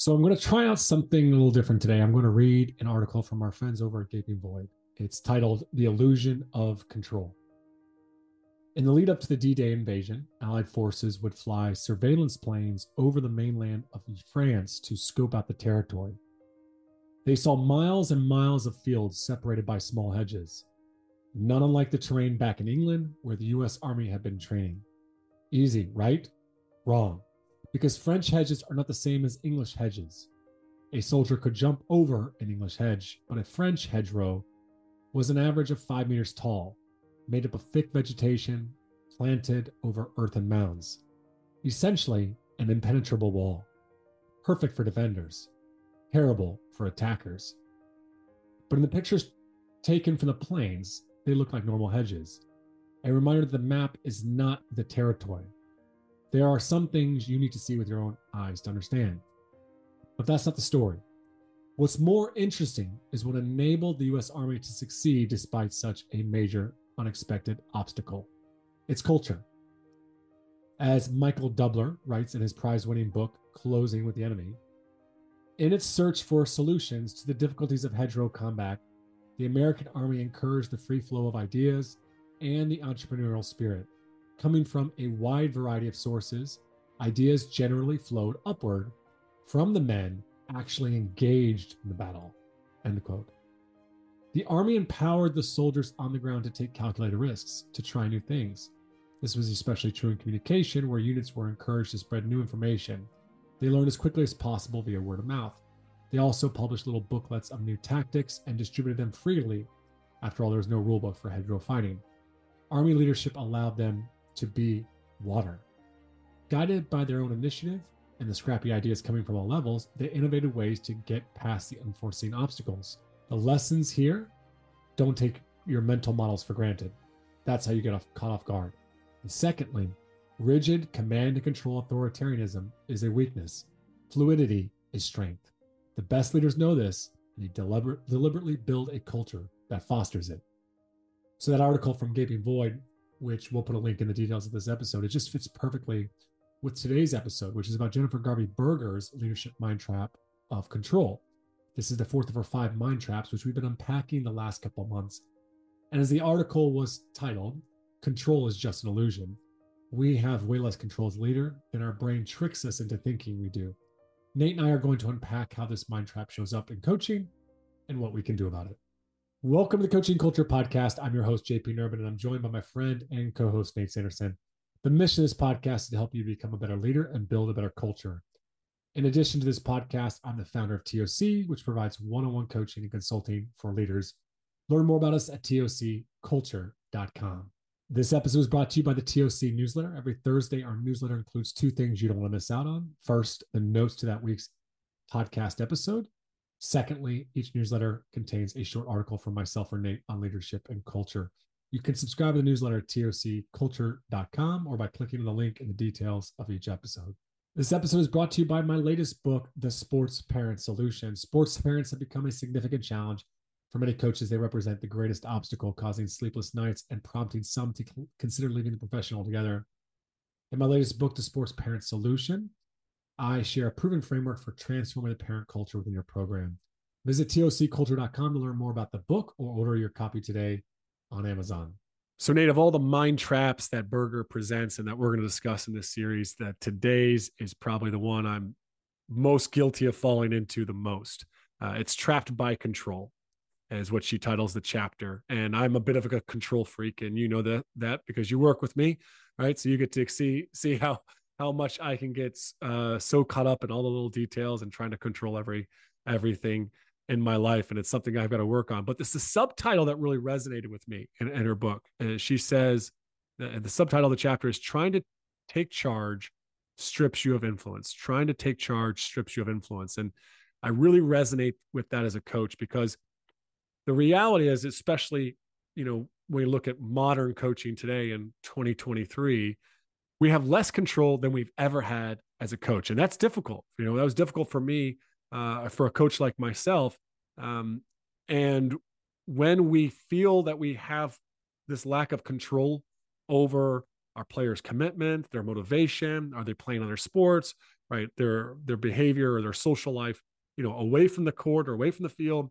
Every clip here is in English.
So I'm going to try out something a little different today. I'm going to read an article from our friends over at Gaping Void. It's titled The Illusion of Control. In the lead up to the D Day invasion, Allied forces would fly surveillance planes over the mainland of France to scope out the territory. They saw miles and miles of fields separated by small hedges, none unlike the terrain back in England where the US Army had been training. Easy, right? Wrong because French hedges are not the same as English hedges. A soldier could jump over an English hedge, but a French hedgerow was an average of five meters tall, made up of thick vegetation planted over earthen mounds. Essentially, an impenetrable wall. Perfect for defenders, terrible for attackers. But in the pictures taken from the planes, they look like normal hedges. A reminder that the map is not the territory. There are some things you need to see with your own eyes to understand. But that's not the story. What's more interesting is what enabled the US Army to succeed despite such a major unexpected obstacle its culture. As Michael Doubler writes in his prize winning book, Closing with the Enemy, in its search for solutions to the difficulties of hedgerow combat, the American Army encouraged the free flow of ideas and the entrepreneurial spirit. Coming from a wide variety of sources, ideas generally flowed upward from the men actually engaged in the battle. End quote. The army empowered the soldiers on the ground to take calculated risks, to try new things. This was especially true in communication, where units were encouraged to spread new information. They learned as quickly as possible via word of mouth. They also published little booklets of new tactics and distributed them freely. After all, there was no rulebook for hedgerow fighting. Army leadership allowed them to be water. Guided by their own initiative and the scrappy ideas coming from all levels, they innovated ways to get past the unforeseen obstacles. The lessons here don't take your mental models for granted. That's how you get off, caught off guard. And secondly, rigid command and control authoritarianism is a weakness. Fluidity is strength. The best leaders know this, and they deliber- deliberately build a culture that fosters it. So, that article from Gaping Void which we'll put a link in the details of this episode. It just fits perfectly with today's episode, which is about Jennifer Garvey Berger's leadership mind trap of control. This is the fourth of our five mind traps, which we've been unpacking the last couple months. And as the article was titled, Control is Just an Illusion, we have way less control as a leader than our brain tricks us into thinking we do. Nate and I are going to unpack how this mind trap shows up in coaching and what we can do about it. Welcome to the Coaching Culture Podcast. I'm your host, JP Nerbun, and I'm joined by my friend and co host, Nate Sanderson. The mission of this podcast is to help you become a better leader and build a better culture. In addition to this podcast, I'm the founder of TOC, which provides one on one coaching and consulting for leaders. Learn more about us at tocculture.com. This episode is brought to you by the TOC newsletter. Every Thursday, our newsletter includes two things you don't want to miss out on. First, the notes to that week's podcast episode. Secondly, each newsletter contains a short article from myself or Nate on leadership and culture. You can subscribe to the newsletter at tocculture.com or by clicking on the link in the details of each episode. This episode is brought to you by my latest book, The Sports Parent Solution. Sports parents have become a significant challenge. For many coaches, they represent the greatest obstacle, causing sleepless nights and prompting some to consider leaving the profession altogether. In my latest book, The Sports Parent Solution, I share a proven framework for transforming the parent culture within your program. Visit tocculture.com to learn more about the book or order your copy today on Amazon. So, Nate, of all the mind traps that Berger presents and that we're going to discuss in this series, that today's is probably the one I'm most guilty of falling into the most. Uh, it's trapped by control, is what she titles the chapter. And I'm a bit of a control freak, and you know that that because you work with me, right? So you get to see see how how much I can get uh, so caught up in all the little details and trying to control every everything in my life, and it's something I've got to work on. But this the subtitle that really resonated with me in, in her book. And she says, and the subtitle of the chapter is "Trying to Take Charge Strips You of Influence." Trying to take charge strips you of influence, and I really resonate with that as a coach because the reality is, especially you know when we look at modern coaching today in 2023 we have less control than we've ever had as a coach. And that's difficult. You know, that was difficult for me, uh, for a coach like myself. Um, and when we feel that we have this lack of control over our players' commitment, their motivation, are they playing other sports? right? Their their behavior or their social life, you know, away from the court or away from the field,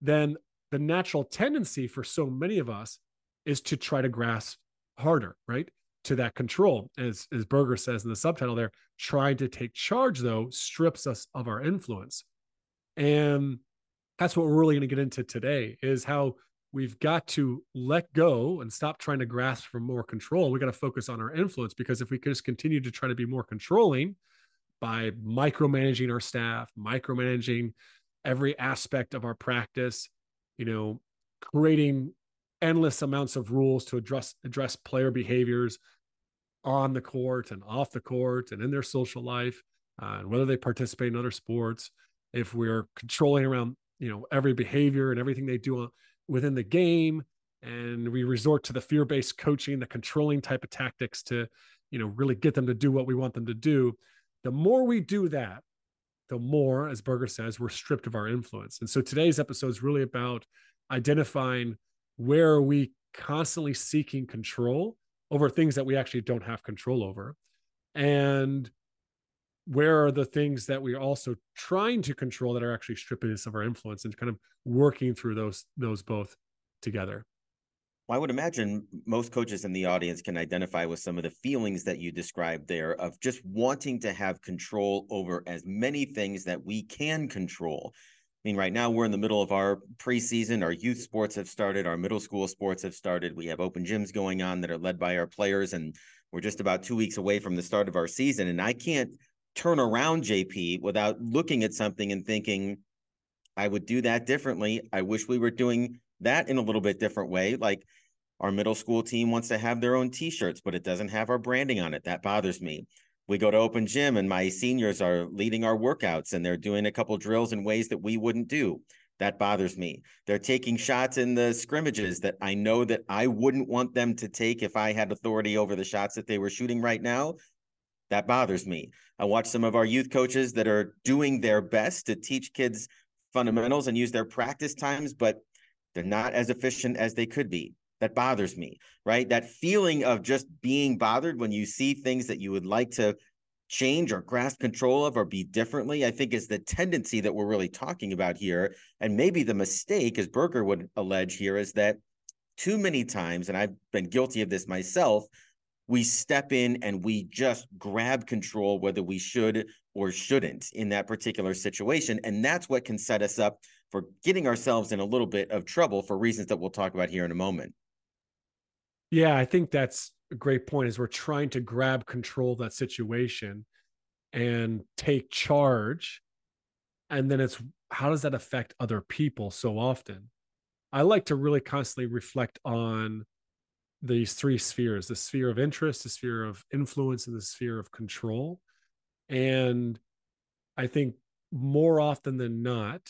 then the natural tendency for so many of us is to try to grasp harder, right? To that control. As as Berger says in the subtitle there, trying to take charge though strips us of our influence. And that's what we're really going to get into today is how we've got to let go and stop trying to grasp for more control. We got to focus on our influence because if we just continue to try to be more controlling by micromanaging our staff, micromanaging every aspect of our practice, you know, creating endless amounts of rules to address address player behaviors on the court and off the court and in their social life uh, and whether they participate in other sports. If we're controlling around you know every behavior and everything they do within the game and we resort to the fear-based coaching the controlling type of tactics to you know really get them to do what we want them to do the more we do that the more as berger says we're stripped of our influence. And so today's episode is really about identifying where are we constantly seeking control over things that we actually don't have control over and where are the things that we're also trying to control that are actually stripping us of our influence and kind of working through those those both together well, I would imagine most coaches in the audience can identify with some of the feelings that you described there of just wanting to have control over as many things that we can control. I mean, right now we're in the middle of our preseason. Our youth sports have started, our middle school sports have started. We have open gyms going on that are led by our players, and we're just about two weeks away from the start of our season. And I can't turn around JP without looking at something and thinking, I would do that differently. I wish we were doing that in a little bit different way. Like our middle school team wants to have their own t-shirts, but it doesn't have our branding on it. That bothers me. We go to open gym and my seniors are leading our workouts and they're doing a couple drills in ways that we wouldn't do. That bothers me. They're taking shots in the scrimmages that I know that I wouldn't want them to take if I had authority over the shots that they were shooting right now. That bothers me. I watch some of our youth coaches that are doing their best to teach kids fundamentals and use their practice times, but they're not as efficient as they could be. That bothers me, right? That feeling of just being bothered when you see things that you would like to change or grasp control of or be differently, I think is the tendency that we're really talking about here. And maybe the mistake, as Berger would allege here, is that too many times, and I've been guilty of this myself, we step in and we just grab control whether we should or shouldn't in that particular situation and that's what can set us up for getting ourselves in a little bit of trouble for reasons that we'll talk about here in a moment yeah i think that's a great point is we're trying to grab control of that situation and take charge and then it's how does that affect other people so often? I like to really constantly reflect on these three spheres the sphere of interest the sphere of influence and the sphere of control. And i think more often than not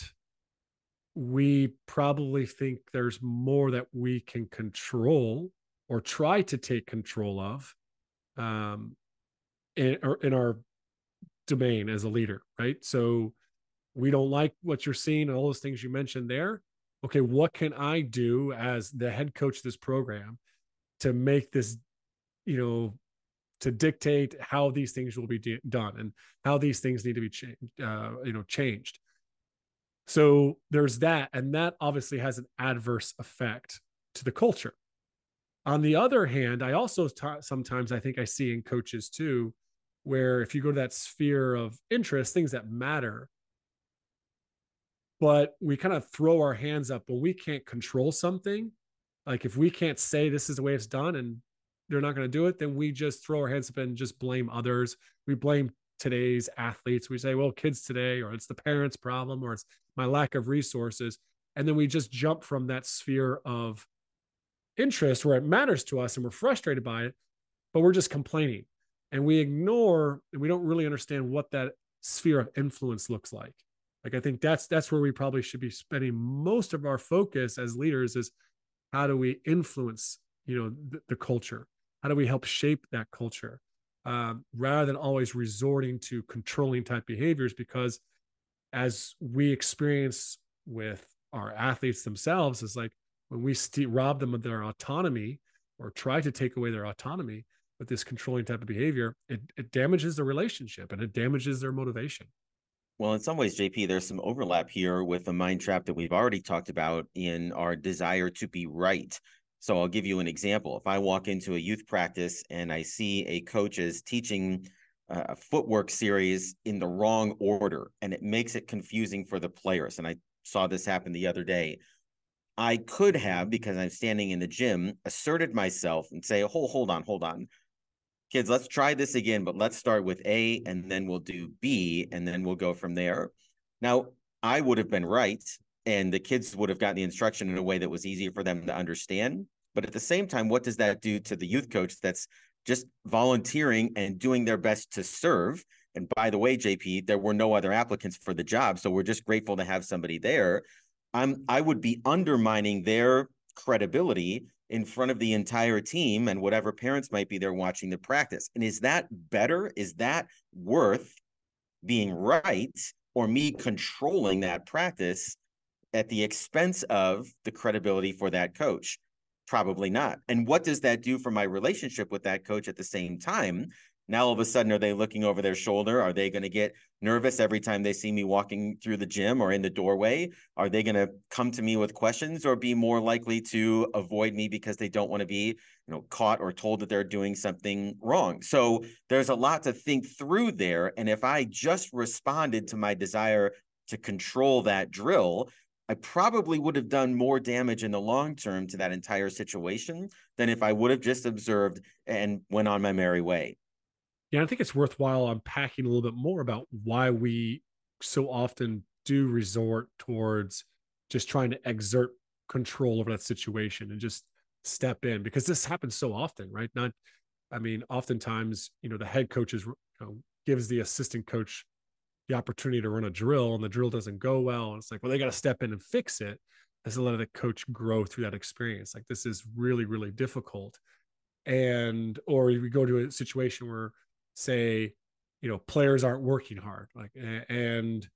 we probably think there's more that we can control or try to take control of um, in, in our domain as a leader right? So we don't like what you're seeing and all those things you mentioned there. Okay what can i do as the head coach of this program to make this you know to dictate how these things will be de- done and how these things need to be changed uh, you know changed? So there's that and that obviously has an adverse effect to the culture on the other hand i also t- sometimes i think i see in coaches too where if you go to that sphere of interest things that matter but we kind of throw our hands up when we can't control something like if we can't say this is the way it's done and they're not going to do it, then we just throw our hands up and just blame others. We blame today's athletes. We say, well, kids today, or it's the parents' problem, or it's my lack of resources. And then we just jump from that sphere of interest where it matters to us and we're frustrated by it, but we're just complaining. And we ignore and we don't really understand what that sphere of influence looks like. Like I think that's that's where we probably should be spending most of our focus as leaders is how do we influence you know the, the culture how do we help shape that culture um, rather than always resorting to controlling type behaviors because as we experience with our athletes themselves is like when we st- rob them of their autonomy or try to take away their autonomy with this controlling type of behavior, it, it damages the relationship and it damages their motivation. Well, in some ways, JP, there's some overlap here with the mind trap that we've already talked about in our desire to be right. So I'll give you an example. If I walk into a youth practice and I see a coach is teaching a footwork series in the wrong order and it makes it confusing for the players, and I saw this happen the other day. I could have, because I'm standing in the gym, asserted myself and say, "Hold, hold on, hold on kids, let's try this again, but let's start with A and then we'll do B and then we'll go from there. Now, I would have been right, and the kids would have gotten the instruction in a way that was easier for them to understand. But at the same time, what does that do to the youth coach that's just volunteering and doing their best to serve? And by the way, JP, there were no other applicants for the job. So we're just grateful to have somebody there. I'm I would be undermining their credibility in front of the entire team and whatever parents might be there watching the practice. And is that better? Is that worth being right or me controlling that practice at the expense of the credibility for that coach? Probably not. And what does that do for my relationship with that coach at the same time? Now, all of a sudden, are they looking over their shoulder? Are they going to get nervous every time they see me walking through the gym or in the doorway? Are they going to come to me with questions or be more likely to avoid me because they don't want to be, you know, caught or told that they're doing something wrong? So there's a lot to think through there. And if I just responded to my desire to control that drill, I probably would have done more damage in the long term to that entire situation than if I would have just observed and went on my merry way. Yeah, I think it's worthwhile unpacking a little bit more about why we so often do resort towards just trying to exert control over that situation and just step in because this happens so often, right? Not, I mean, oftentimes, you know, the head coach is, you know, gives the assistant coach the opportunity to run a drill and the drill doesn't go well. And it's like, well, they got to step in and fix it as a lot of the coach grow through that experience. Like this is really, really difficult. And, or we go to a situation where say you know players aren't working hard like and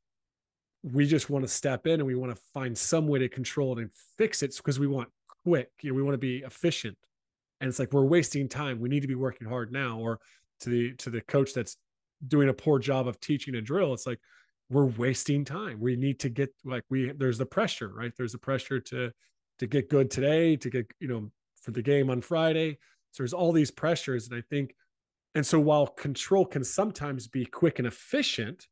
we just want to step in and we want to find some way to control it and fix it because we want quick you know we want to be efficient. And it's like we're wasting time. We need to be working hard now. Or to the to the coach that's doing a poor job of teaching a drill it's like we're wasting time. We need to get like we there's the pressure right? There's the pressure to to get good today to get you know for the game on friday. So there's all these pressures. And i think and so while control can sometimes be quick and efficient,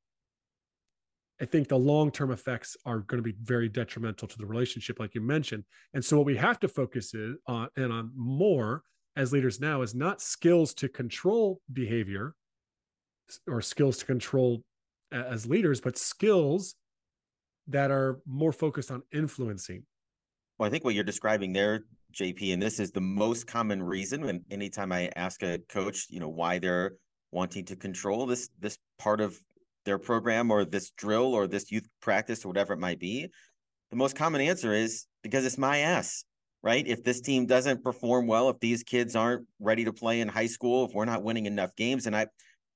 I think the long term effects are going to be very detrimental to the relationship, like you mentioned. And so what we have to focus is on and on more as leaders now is not skills to control behavior or skills to control as leaders, but skills that are more focused on influencing. Well, I think what you're describing there, JP, and this is the most common reason when anytime I ask a coach, you know, why they're wanting to control this this part of their program or this drill or this youth practice or whatever it might be, the most common answer is because it's my ass, right? If this team doesn't perform well, if these kids aren't ready to play in high school, if we're not winning enough games, and I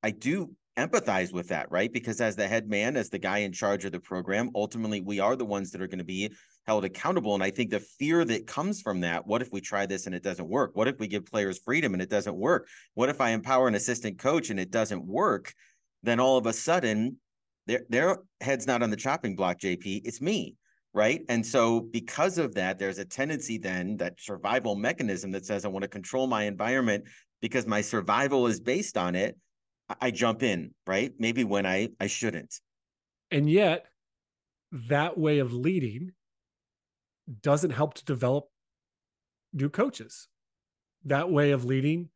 I do empathize with that, right? Because as the head man, as the guy in charge of the program, ultimately we are the ones that are going to be held accountable. And I think the fear that comes from that what if we try this and it doesn't work? What if we give players freedom and it doesn't work? What if I empower an assistant coach and it doesn't work? Then all of a sudden, their, their head's not on the chopping block, JP. It's me. Right. And so, because of that, there's a tendency then that survival mechanism that says I want to control my environment because my survival is based on it. I jump in, right? Maybe when I I shouldn't. And yet, that way of leading doesn't help to develop new coaches. That way of leading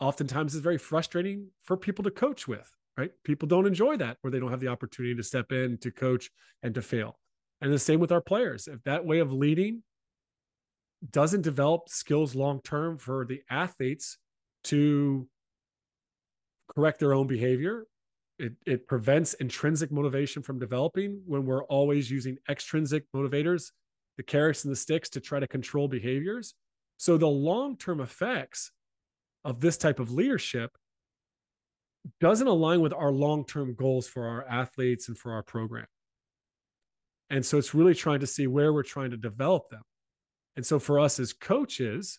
oftentimes is very frustrating for people to coach with, right? People don't enjoy that where they don't have the opportunity to step in, to coach, and to fail. And the same with our players. If that way of leading doesn't develop skills long term for the athletes to correct their own behavior, it, it prevents intrinsic motivation from developing when we're always using extrinsic motivators the carrots and the sticks to try to control behaviors. So the long-term effects of this type of leadership doesn't align with our long-term goals for our athletes and for our program. And so it's really trying to see where we're trying to develop them. And so for us as coaches,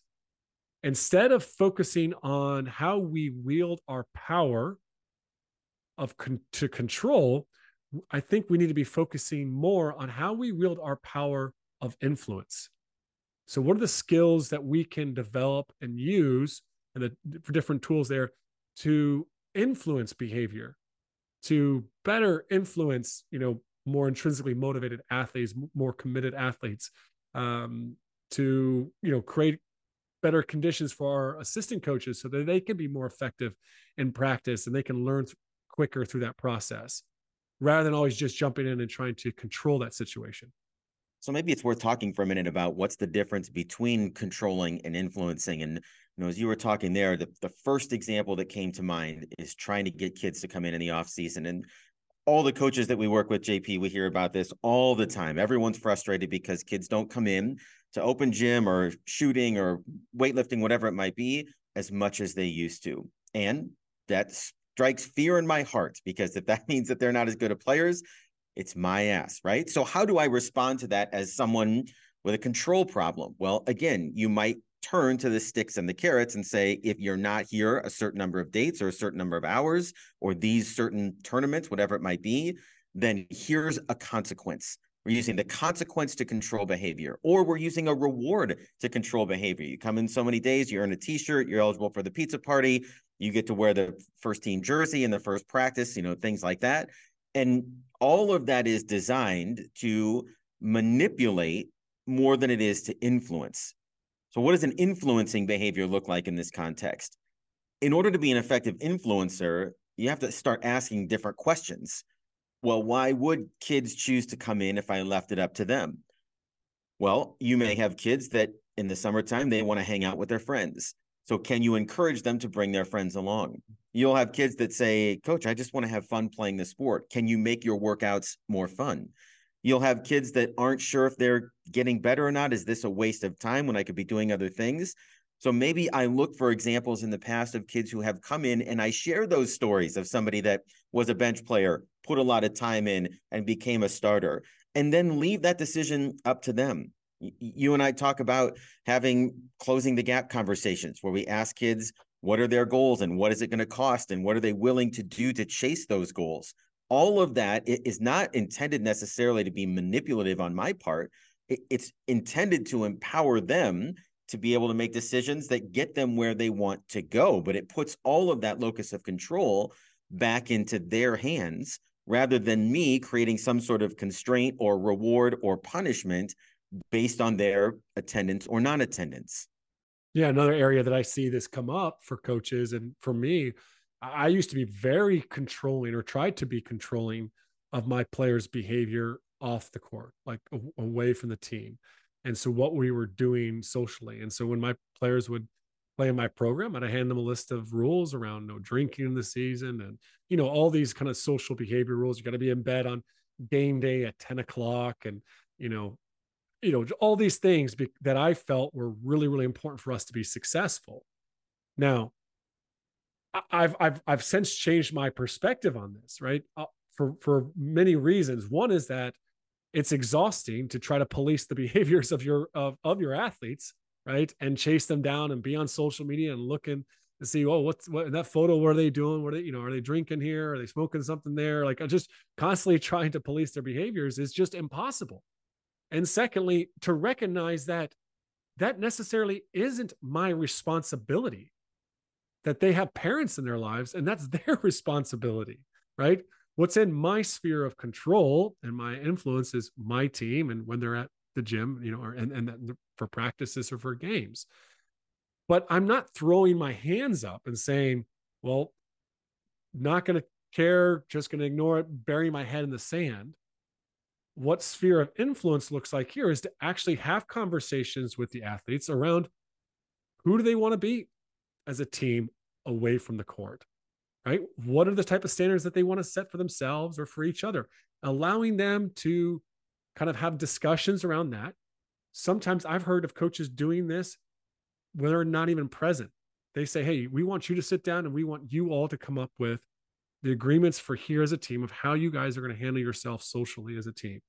instead of focusing on how we wield our power of con- to control, I think we need to be focusing more on how we wield our power of influence. So, what are the skills that we can develop and use, and the for different tools there to influence behavior, to better influence, you know, more intrinsically motivated athletes, more committed athletes, um, to you know create better conditions for our assistant coaches so that they can be more effective in practice and they can learn th- quicker through that process rather than always just jumping in and trying to control that situation. So maybe it's worth talking for a minute about what's the difference between controlling and influencing. And you know, as you were talking there, the, the first example that came to mind is trying to get kids to come in in the off season. And all the coaches that we work with, JP, we hear about this all the time. Everyone's frustrated because kids don't come in to open gym or shooting or weightlifting, whatever it might be, as much as they used to. And that strikes fear in my heart because if that means that they're not as good of players, it's my ass, right? So, how do I respond to that as someone with a control problem? Well, again, you might turn to the sticks and the carrots and say, if you're not here a certain number of dates or a certain number of hours or these certain tournaments, whatever it might be, then here's a consequence. We're using the consequence to control behavior, or we're using a reward to control behavior. You come in so many days, you earn a t shirt, you're eligible for the pizza party, you get to wear the first team jersey in the first practice, you know, things like that. And all of that is designed to manipulate more than it is to influence. So, what does an influencing behavior look like in this context? In order to be an effective influencer, you have to start asking different questions. Well, why would kids choose to come in if I left it up to them? Well, you may have kids that in the summertime they want to hang out with their friends. So, can you encourage them to bring their friends along? You'll have kids that say, Coach, I just want to have fun playing the sport. Can you make your workouts more fun? You'll have kids that aren't sure if they're getting better or not. Is this a waste of time when I could be doing other things? So maybe I look for examples in the past of kids who have come in and I share those stories of somebody that was a bench player, put a lot of time in, and became a starter, and then leave that decision up to them. You and I talk about having closing the gap conversations where we ask kids, what are their goals and what is it going to cost and what are they willing to do to chase those goals? all of that is not intended necessarily to be manipulative on my part. It's intended to empower them to be able to make decisions that get them where they want to go. But it puts all of that locus of control back into their hands rather than me creating some sort of constraint or reward or punishment based on their attendance or non attendance. Yeah, another area that I see this come up for coaches and for me I used to be very controlling or tried to be controlling of my players' behavior off the court, like away from the team. And so what we were doing socially. And so when my players would play in my program, I'd hand them a list of rules around no drinking in the season and, you know, all these kind of social behavior rules. You got to be in bed on game day at 10 o'clock and, you know, you know, all these things be- that I felt were really, really important for us to be successful. Now, I've I've I've since changed my perspective on this, right? Uh, for for many reasons. One is that it's exhausting to try to police the behaviors of your of of your athletes, right? And chase them down and be on social media and looking to see, oh, what's what that photo? What are they doing? What are they, you know, are they drinking here? Are they smoking something there? Like just constantly trying to police their behaviors is just impossible. And secondly, to recognize that that necessarily isn't my responsibility that they have parents in their lives and that's their responsibility, right? What's in my sphere of control and my influence is my team and when they're at the gym, you know, or, and, and for practices or for games. But I'm not throwing my hands up and saying, well, not going to care, just going to ignore it, bury my head in the sand. What sphere of influence looks like here is to actually have conversations with the athletes around who do they want to be? as a team away from the court, right? What are the type of standards that they want to set for themselves or for each other? Allowing them to kind of have discussions around that. Sometimes I've heard of coaches doing this when they're not even present. They say, Hey, we want you to sit down and we want you all to come up with the agreements for here as a team of how you guys are going to handle yourself socially as a team.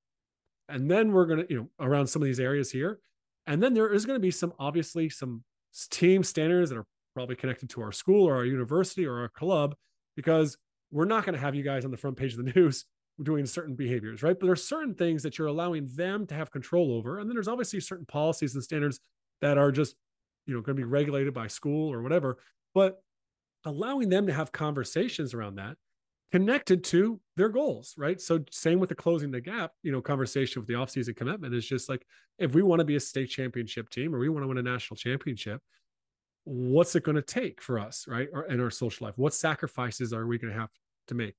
And then we're going to, you know, around some of these areas here. And then there is going to be some, obviously, some team standards that are probably connected to our school or our university or our club because we're not going to have you guys on the front page of the news doing certain behaviors, right? But there's certain things that you're allowing them to have control over. And then there's obviously certain policies and standards that are just, you know, going to be regulated by school or whatever. But allowing them to have conversations around that connected to their goals, right? So same with the closing the gap, you know, conversation with the offseason commitment is just like if we want to be a state championship team or we want to win a national championship, what's it going to take for us, right? Or in our social life? What sacrifices are we going to have to make?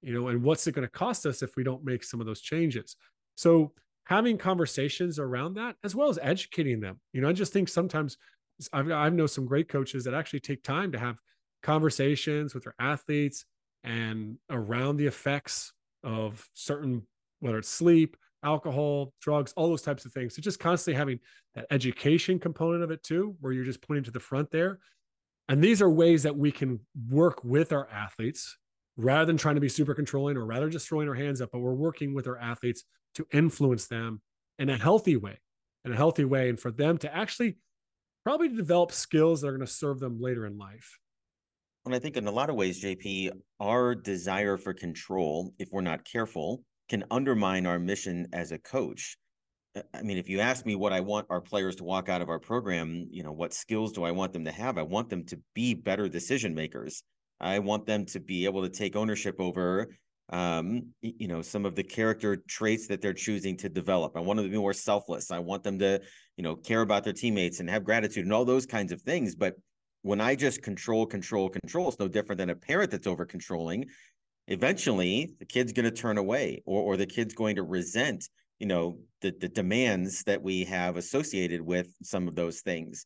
You know, and what's it going to cost us if we don't make some of those changes? So having conversations around that as well as educating them. You know, I just think sometimes I've I've know some great coaches that actually take time to have conversations with their athletes and around the effects of certain whether it's sleep alcohol drugs all those types of things. So just constantly having that education component of it too where you're just pointing to the front there. And these are ways that we can work with our athletes rather than trying to be super controlling or rather just throwing our hands up but we're working with our athletes to influence them in a healthy way in a healthy way and for them to actually probably develop skills that are going to serve them later in life and I think in a lot of ways, JP, our desire for control, if we're not careful, can undermine our mission as a coach. I mean, if you ask me what I want our players to walk out of our program, you know, what skills do I want them to have? I want them to be better decision makers. I want them to be able to take ownership over um, you know, some of the character traits that they're choosing to develop. I want them to be more selfless. I want them to, you know, care about their teammates and have gratitude and all those kinds of things. But when I just control, control, control, it's no different than a parent that's over controlling. Eventually, the kid's going to turn away, or or the kid's going to resent, you know, the the demands that we have associated with some of those things.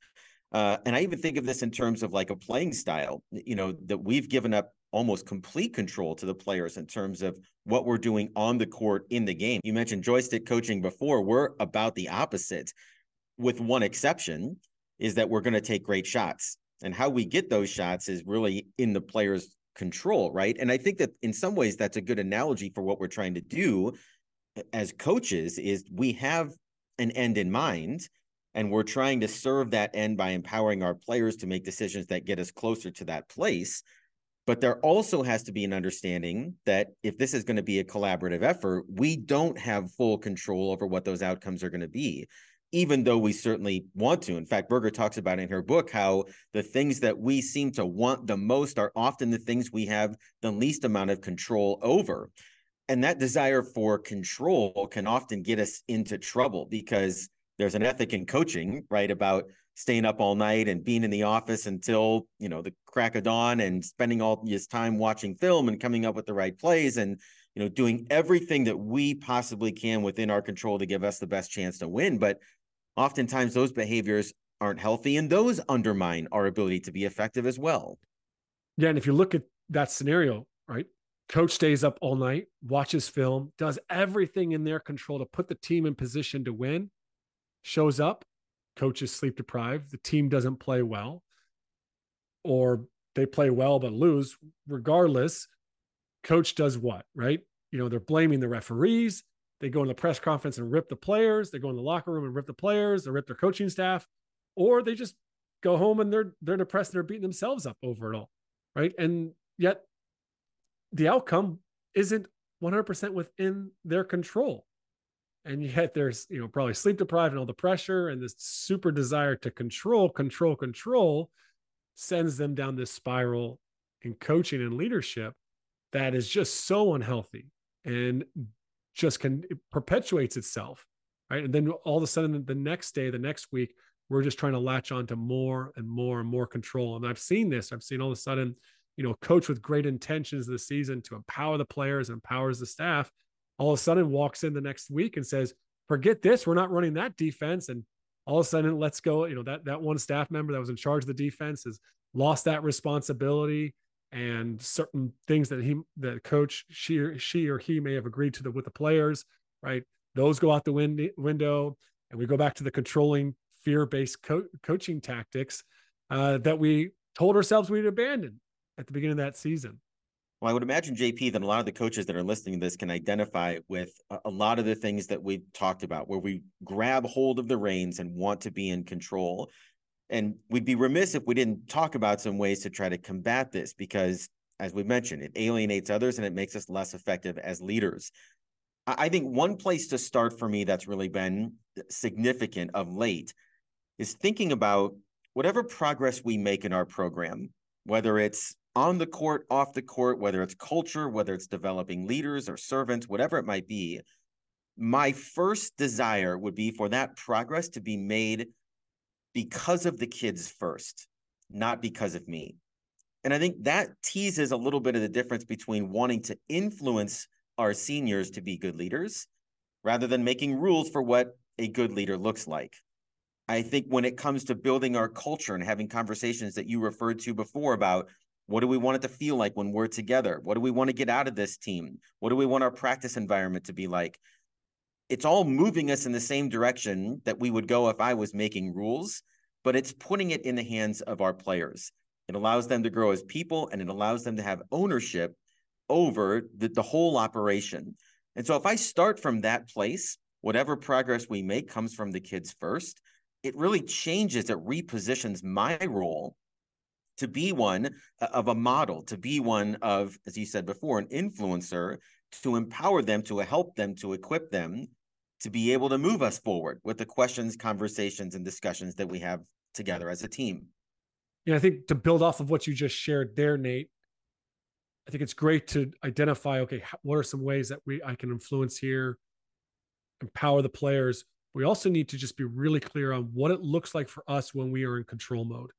Uh, and I even think of this in terms of like a playing style, you know, that we've given up almost complete control to the players in terms of what we're doing on the court in the game. You mentioned joystick coaching before. We're about the opposite, with one exception, is that we're going to take great shots and how we get those shots is really in the player's control, right? And I think that in some ways that's a good analogy for what we're trying to do as coaches is we have an end in mind and we're trying to serve that end by empowering our players to make decisions that get us closer to that place but there also has to be an understanding that if this is going to be a collaborative effort we don't have full control over what those outcomes are going to be even though we certainly want to. In fact, Berger talks about in her book how the things that we seem to want the most are often the things we have the least amount of control over. And that desire for control can often get us into trouble because there's an ethic in coaching, right? About staying up all night and being in the office until, you know, the crack of dawn and spending all his time watching film and coming up with the right plays and you know doing everything that we possibly can within our control to give us the best chance to win but oftentimes those behaviors aren't healthy and those undermine our ability to be effective as well. Yeah. And if you look at that scenario, right? Coach stays up all night, watches film, does everything in their control to put the team in position to win, shows up, coach is sleep deprived, the team doesn't play well, or they play well but lose. Regardless, coach does what, right? You know, they're blaming the referees, they go in the press conference and rip the players. They go in the locker room and rip the players. They rip their coaching staff, or they just go home and they're they're depressed and they're beating themselves up over it all, right? And yet, the outcome isn't 100% within their control, and yet there's you know probably sleep deprived and all the pressure and this super desire to control, control, control, sends them down this spiral in coaching and leadership that is just so unhealthy and just can it perpetuates itself right? And then all of a sudden the next day the next week we're just trying to latch on to more and more and more control. And i've seen this. I've seen all of a sudden you know coach with great intentions this season to empower the players and empowers the staff all of a sudden walks in the next week and says forget this. We're not running that defense. And all of a sudden let's go you know that that one staff member that was in charge of the defense has lost that responsibility and certain things that he the coach she or she or he may have agreed to the with the players right? Those go out the wind, window and we go back to the controlling fear-based co- coaching tactics uh, that we told ourselves we'd abandon at the beginning of that season. Well, I would imagine, JP, that a lot of the coaches that are listening to this can identify with a lot of the things that we've talked about, where we grab hold of the reins and want to be in control And we'd be remiss if we didn't talk about some ways to try to combat this because, as we mentioned, it alienates others and it makes us less effective as leaders. I think one place to start for me that's really been significant of late is thinking about whatever progress we make in our program, whether it's on the court, off the court, whether it's culture, whether it's developing leaders or servants, whatever it might be, my first desire would be for that progress to be made because of the kids first, not because of me. And I think that teases a little bit of the difference between wanting to influence our seniors to be good leaders rather than making rules for what a good leader looks like. I think when it comes to building our culture and having conversations that you referred to before about what do we want it to feel like when we're together? What do we want to get out of this team? What do we want our practice environment to be like? It's all moving us in the same direction that we would go if I was making rules, but it's putting it in the hands of our players. It allows them to grow as people and it allows them to have ownership over the, the whole operation. And so if I start from that place, whatever progress we make comes from the kids first, it really changes, it repositions my role to be one uh, of a model, to be one of, as you said before, an influencer, to empower them, to help them, to equip them to be able to move us forward with the questions, conversations, and discussions that we have together as a team. Yeah, I think to build off of what you just shared there, Nate, I think it's great to identify okay, what are some ways that we I can influence here, empower the players. We also need to just be really clear on what it looks like for us when we are in control mode.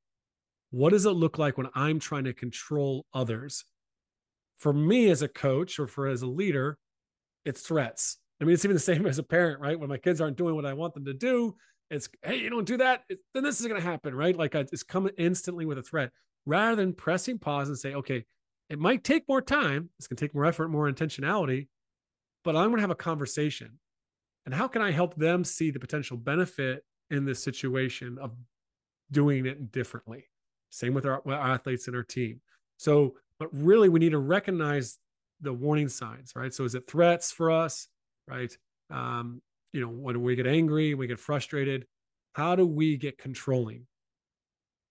What does it look like when I'm trying to control others? For me as a coach or for as a leader, it's threats. I mean, it's even the same as a parent, right? When my kids aren't doing what I want them to do, it's hey, you don't do that, it, then this is going to happen, right? Like I, it's coming instantly with a threat, rather than pressing pause and say, okay, it might take more time. It's going to take more effort, more intentionality, but I'm going to have a conversation. And how can I help them see the potential benefit in this situation of doing it differently? Same with our, our athletes and our team. So, but really, we need to recognize the warning signs, right? So, is it threats for us, right? Um, you know, when we get angry, we get frustrated. How do we get controlling?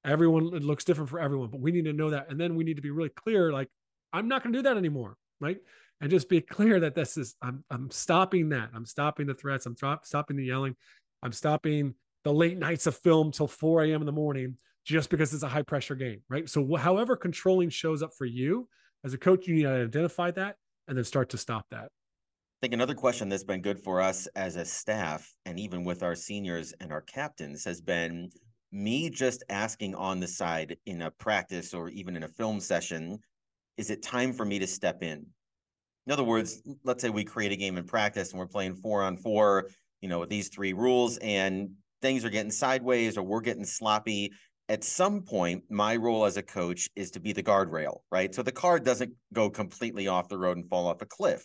everyone it looks different for everyone but we need to know that and then we need to be really clear like i'm not going to do that anymore right and just be clear that this is i'm i'm stopping that i'm stopping the threats i'm stopping the yelling i'm stopping the late nights of film till 4 a.m in the morning just because it's a high pressure game right so however controlling shows up for you as a coach you need to identify that and then start to stop that think another question that's been good for us as a staff and even with our seniors and our captains has been me just asking on the side in a practice or even in a film session, is it time for me to step in? In other words, let's say we create a game in practice and we're playing four on four, you know, with these three rules and things are getting sideways or we're getting sloppy. At some point, my role as a coach is to be the guardrail, right? So the car doesn't go completely off the road and fall off a cliff.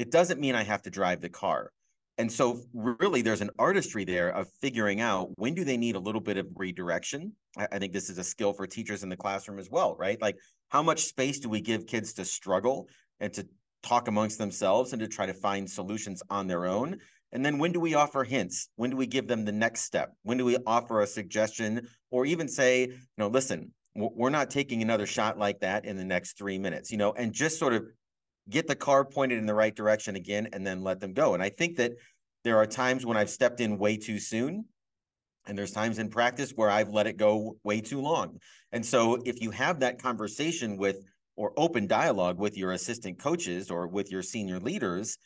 It doesn't mean I have to drive the car. And so really there's an artistry there of figuring out when do they need a little bit of redirection. I, think this is a skill for teachers in the classroom as well right? Like how much space do we give kids to struggle and to talk amongst themselves and to try to find solutions on their own? And then when do we offer hints? When do we give them the next step? When do we offer a suggestion or even say you know listen we're not taking another shot like that in the next three minutes you know and just sort of get the car pointed in the right direction again, and then let them go. And I think that there are times when I've stepped in way too soon. And there's times in practice where I've let it go way too long. And so if you have that conversation with or open dialogue with your assistant coaches or with your senior leaders,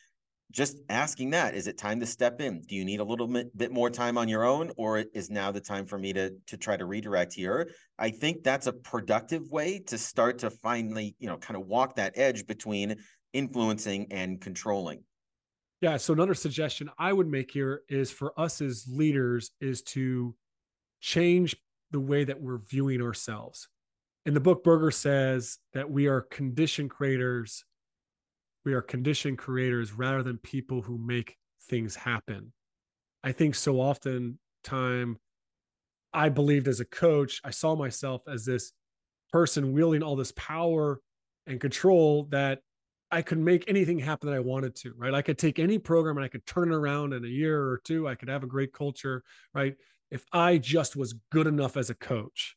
just asking that is it time to step in? Do you need a little bit, bit more time on your own or is now the time for me to to try to redirect here? I think that's a productive way to start to finally you know kind of walk that edge between influencing and controlling. Yeah so another suggestion i would make here is for us as leaders is to change the way that we're viewing ourselves. In the book Berger says that we are condition creators we are condition creators rather than people who make things happen. I think so often time I believed as a coach, I saw myself as this person wielding all this power and control that I could make anything happen that I wanted to, right? I could take any program and I could turn it around in a year or two. I could have a great culture, right? if I just was good enough as a coach,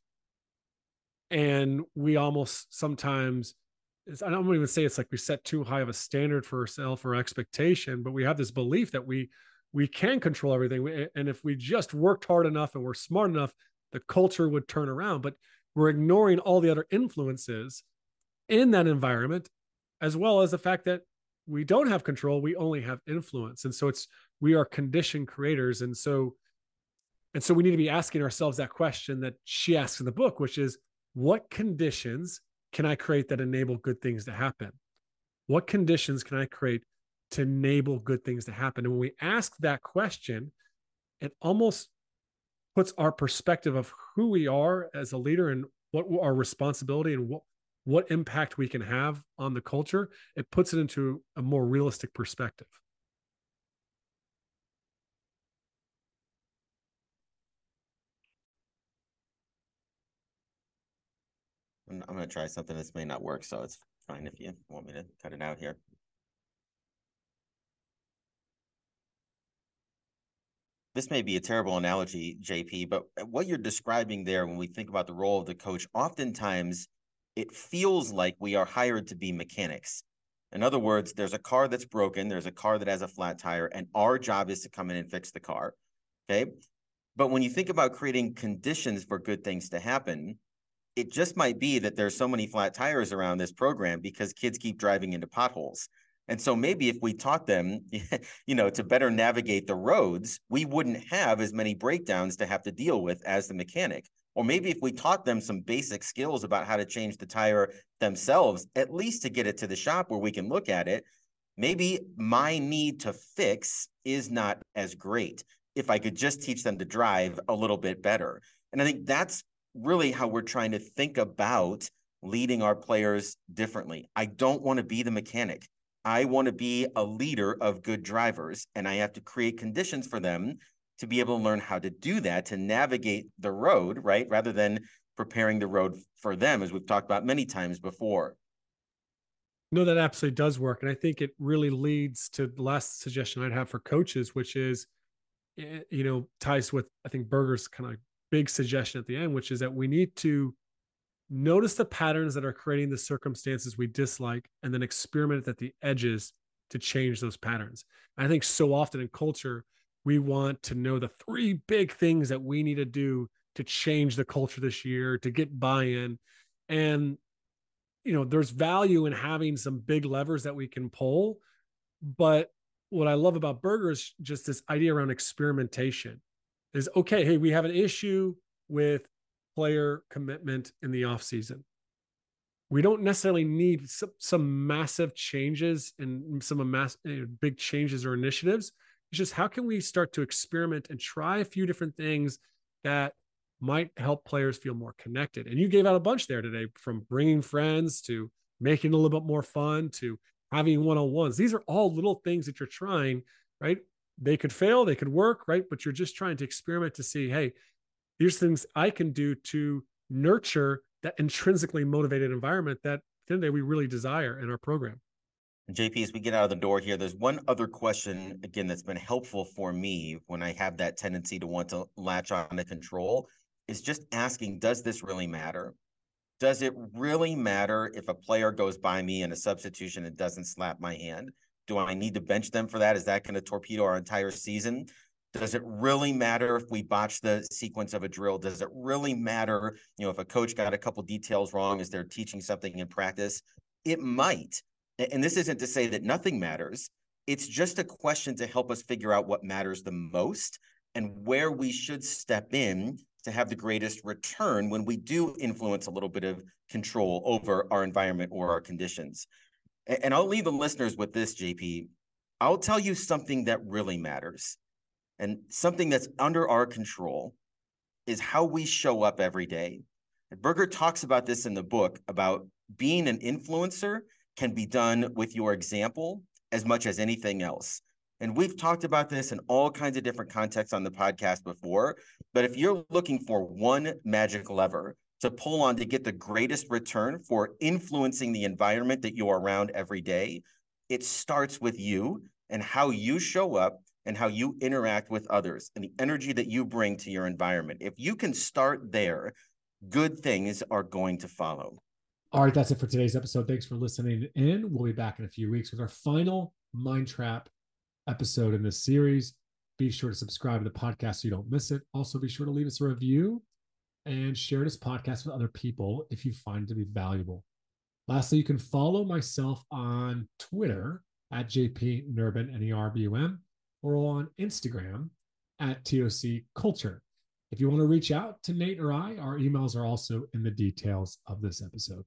and we almost sometimes I don't even say it's like we set too high of a standard for ourselves or expectation, but we have this belief that we we can control everything. And if we just worked hard enough and we're smart enough, the culture would turn around. But we're ignoring all the other influences in that environment, as well as the fact that we don't have control, we only have influence. And so it's we are conditioned creators. And so and so we need to be asking ourselves that question that she asks in the book, which is what conditions can I create that enable good things to happen? What conditions can I create to enable good things to happen? And when we ask that question, it almost puts our perspective of who we are as a leader and what our responsibility and what what impact we can have on the culture it puts it into a more realistic perspective I'm, to try something. This may not work, so it's fine if you want me to cut it out here. This may be a terrible analogy, JP, but what you're describing there, when we think about the role of the coach, oftentimes it feels like we are hired to be mechanics. In other words, there's a car that's broken, there's a car that has a flat tire, and our job is to come in and fix the car. Okay. But when you think about creating conditions for good things to happen, it just might be that there's so many flat tires around this program because kids keep driving into potholes. And so maybe if we taught them, you know, to better navigate the roads, we wouldn't have as many breakdowns to have to deal with as the mechanic. Or maybe if we taught them some basic skills about how to change the tire themselves, at least to get it to the shop where we can look at it, maybe my need to fix is not as great if I could just teach them to drive a little bit better. And I think that's really how we're trying to think about leading our players differently. I don't want to be the mechanic. I want to be a leader of good drivers, and I have to create conditions for them to be able to learn how to do that, to navigate the road, right? Rather than preparing the road for them, as we've talked about many times before. No, that absolutely does work. And I think it really leads to the last suggestion I'd have for coaches, which is, eh, you know, ties with, I think Berger's kind of big suggestion at the end, which is that we need to notice the patterns that are creating the circumstances we dislike and then experiment at the edges to change those patterns. I think so often in culture, we want to know the three big things that we need to do to change the culture this year, to get buy in. And, you know, there's value in having some big levers that we can pull. But what I love about Berger is just this idea around experimentation is okay, hey, we have an issue with player commitment in the offseason. We don't necessarily need some, some massive changes and some mass, big changes or initiatives. It's just how can we start to experiment and try a few different things that might help players feel more connected. And you gave out a bunch there today from bringing friends to making it a little bit more fun to having one on ones. These are all little things that you're trying, right? They could fail, they could work, right? But you're just trying to experiment to see, hey, here's things I can do to nurture that intrinsically motivated environment that today we really desire in our program. JP, as we get out of the door here, there's one other question again that's been helpful for me when I have that tendency to want to latch on to control is just asking, does this really matter? Does it really matter if a player goes by me in a substitution and doesn't slap my hand? Do I need to bench them for that? Is that going to torpedo our entire season? Does it really matter if we botch the sequence of a drill? Does it really matter, you know, if a coach got a couple details wrong as they're teaching something in practice? It might. And this isn't to say that nothing matters. It's just a question to help us figure out what matters the most and where we should step in to have the greatest return when we do influence a little bit of control over our environment or our conditions. And I'll leave the listeners with this, JP. I'll tell you something that really matters and something that's under our control is how we show up every day. Berger talks about this in the book about being an influencer can be done with your example as much as anything else. And we've talked about this in all kinds of different contexts on the podcast before. But if you're looking for one magic lever to pull on to get the greatest return for influencing the environment that you are around every day, it starts with you and how you show up and how you interact with others and the energy that you bring to your environment. If you can start there, good things are going to follow. All right, that's it for today's episode. Thanks for listening in. We'll be back in a few weeks with our final Mind Trap episode in this series. Be sure to subscribe to the podcast so you don't miss it. Also, be sure to leave us a review and share this podcast with other people if you find it to be valuable. Lastly, you can follow myself on Twitter at JP Nerbun, N E R B U M, or on Instagram at TOC Culture. If you want to reach out to Nate or I, our emails are also in the details of this episode.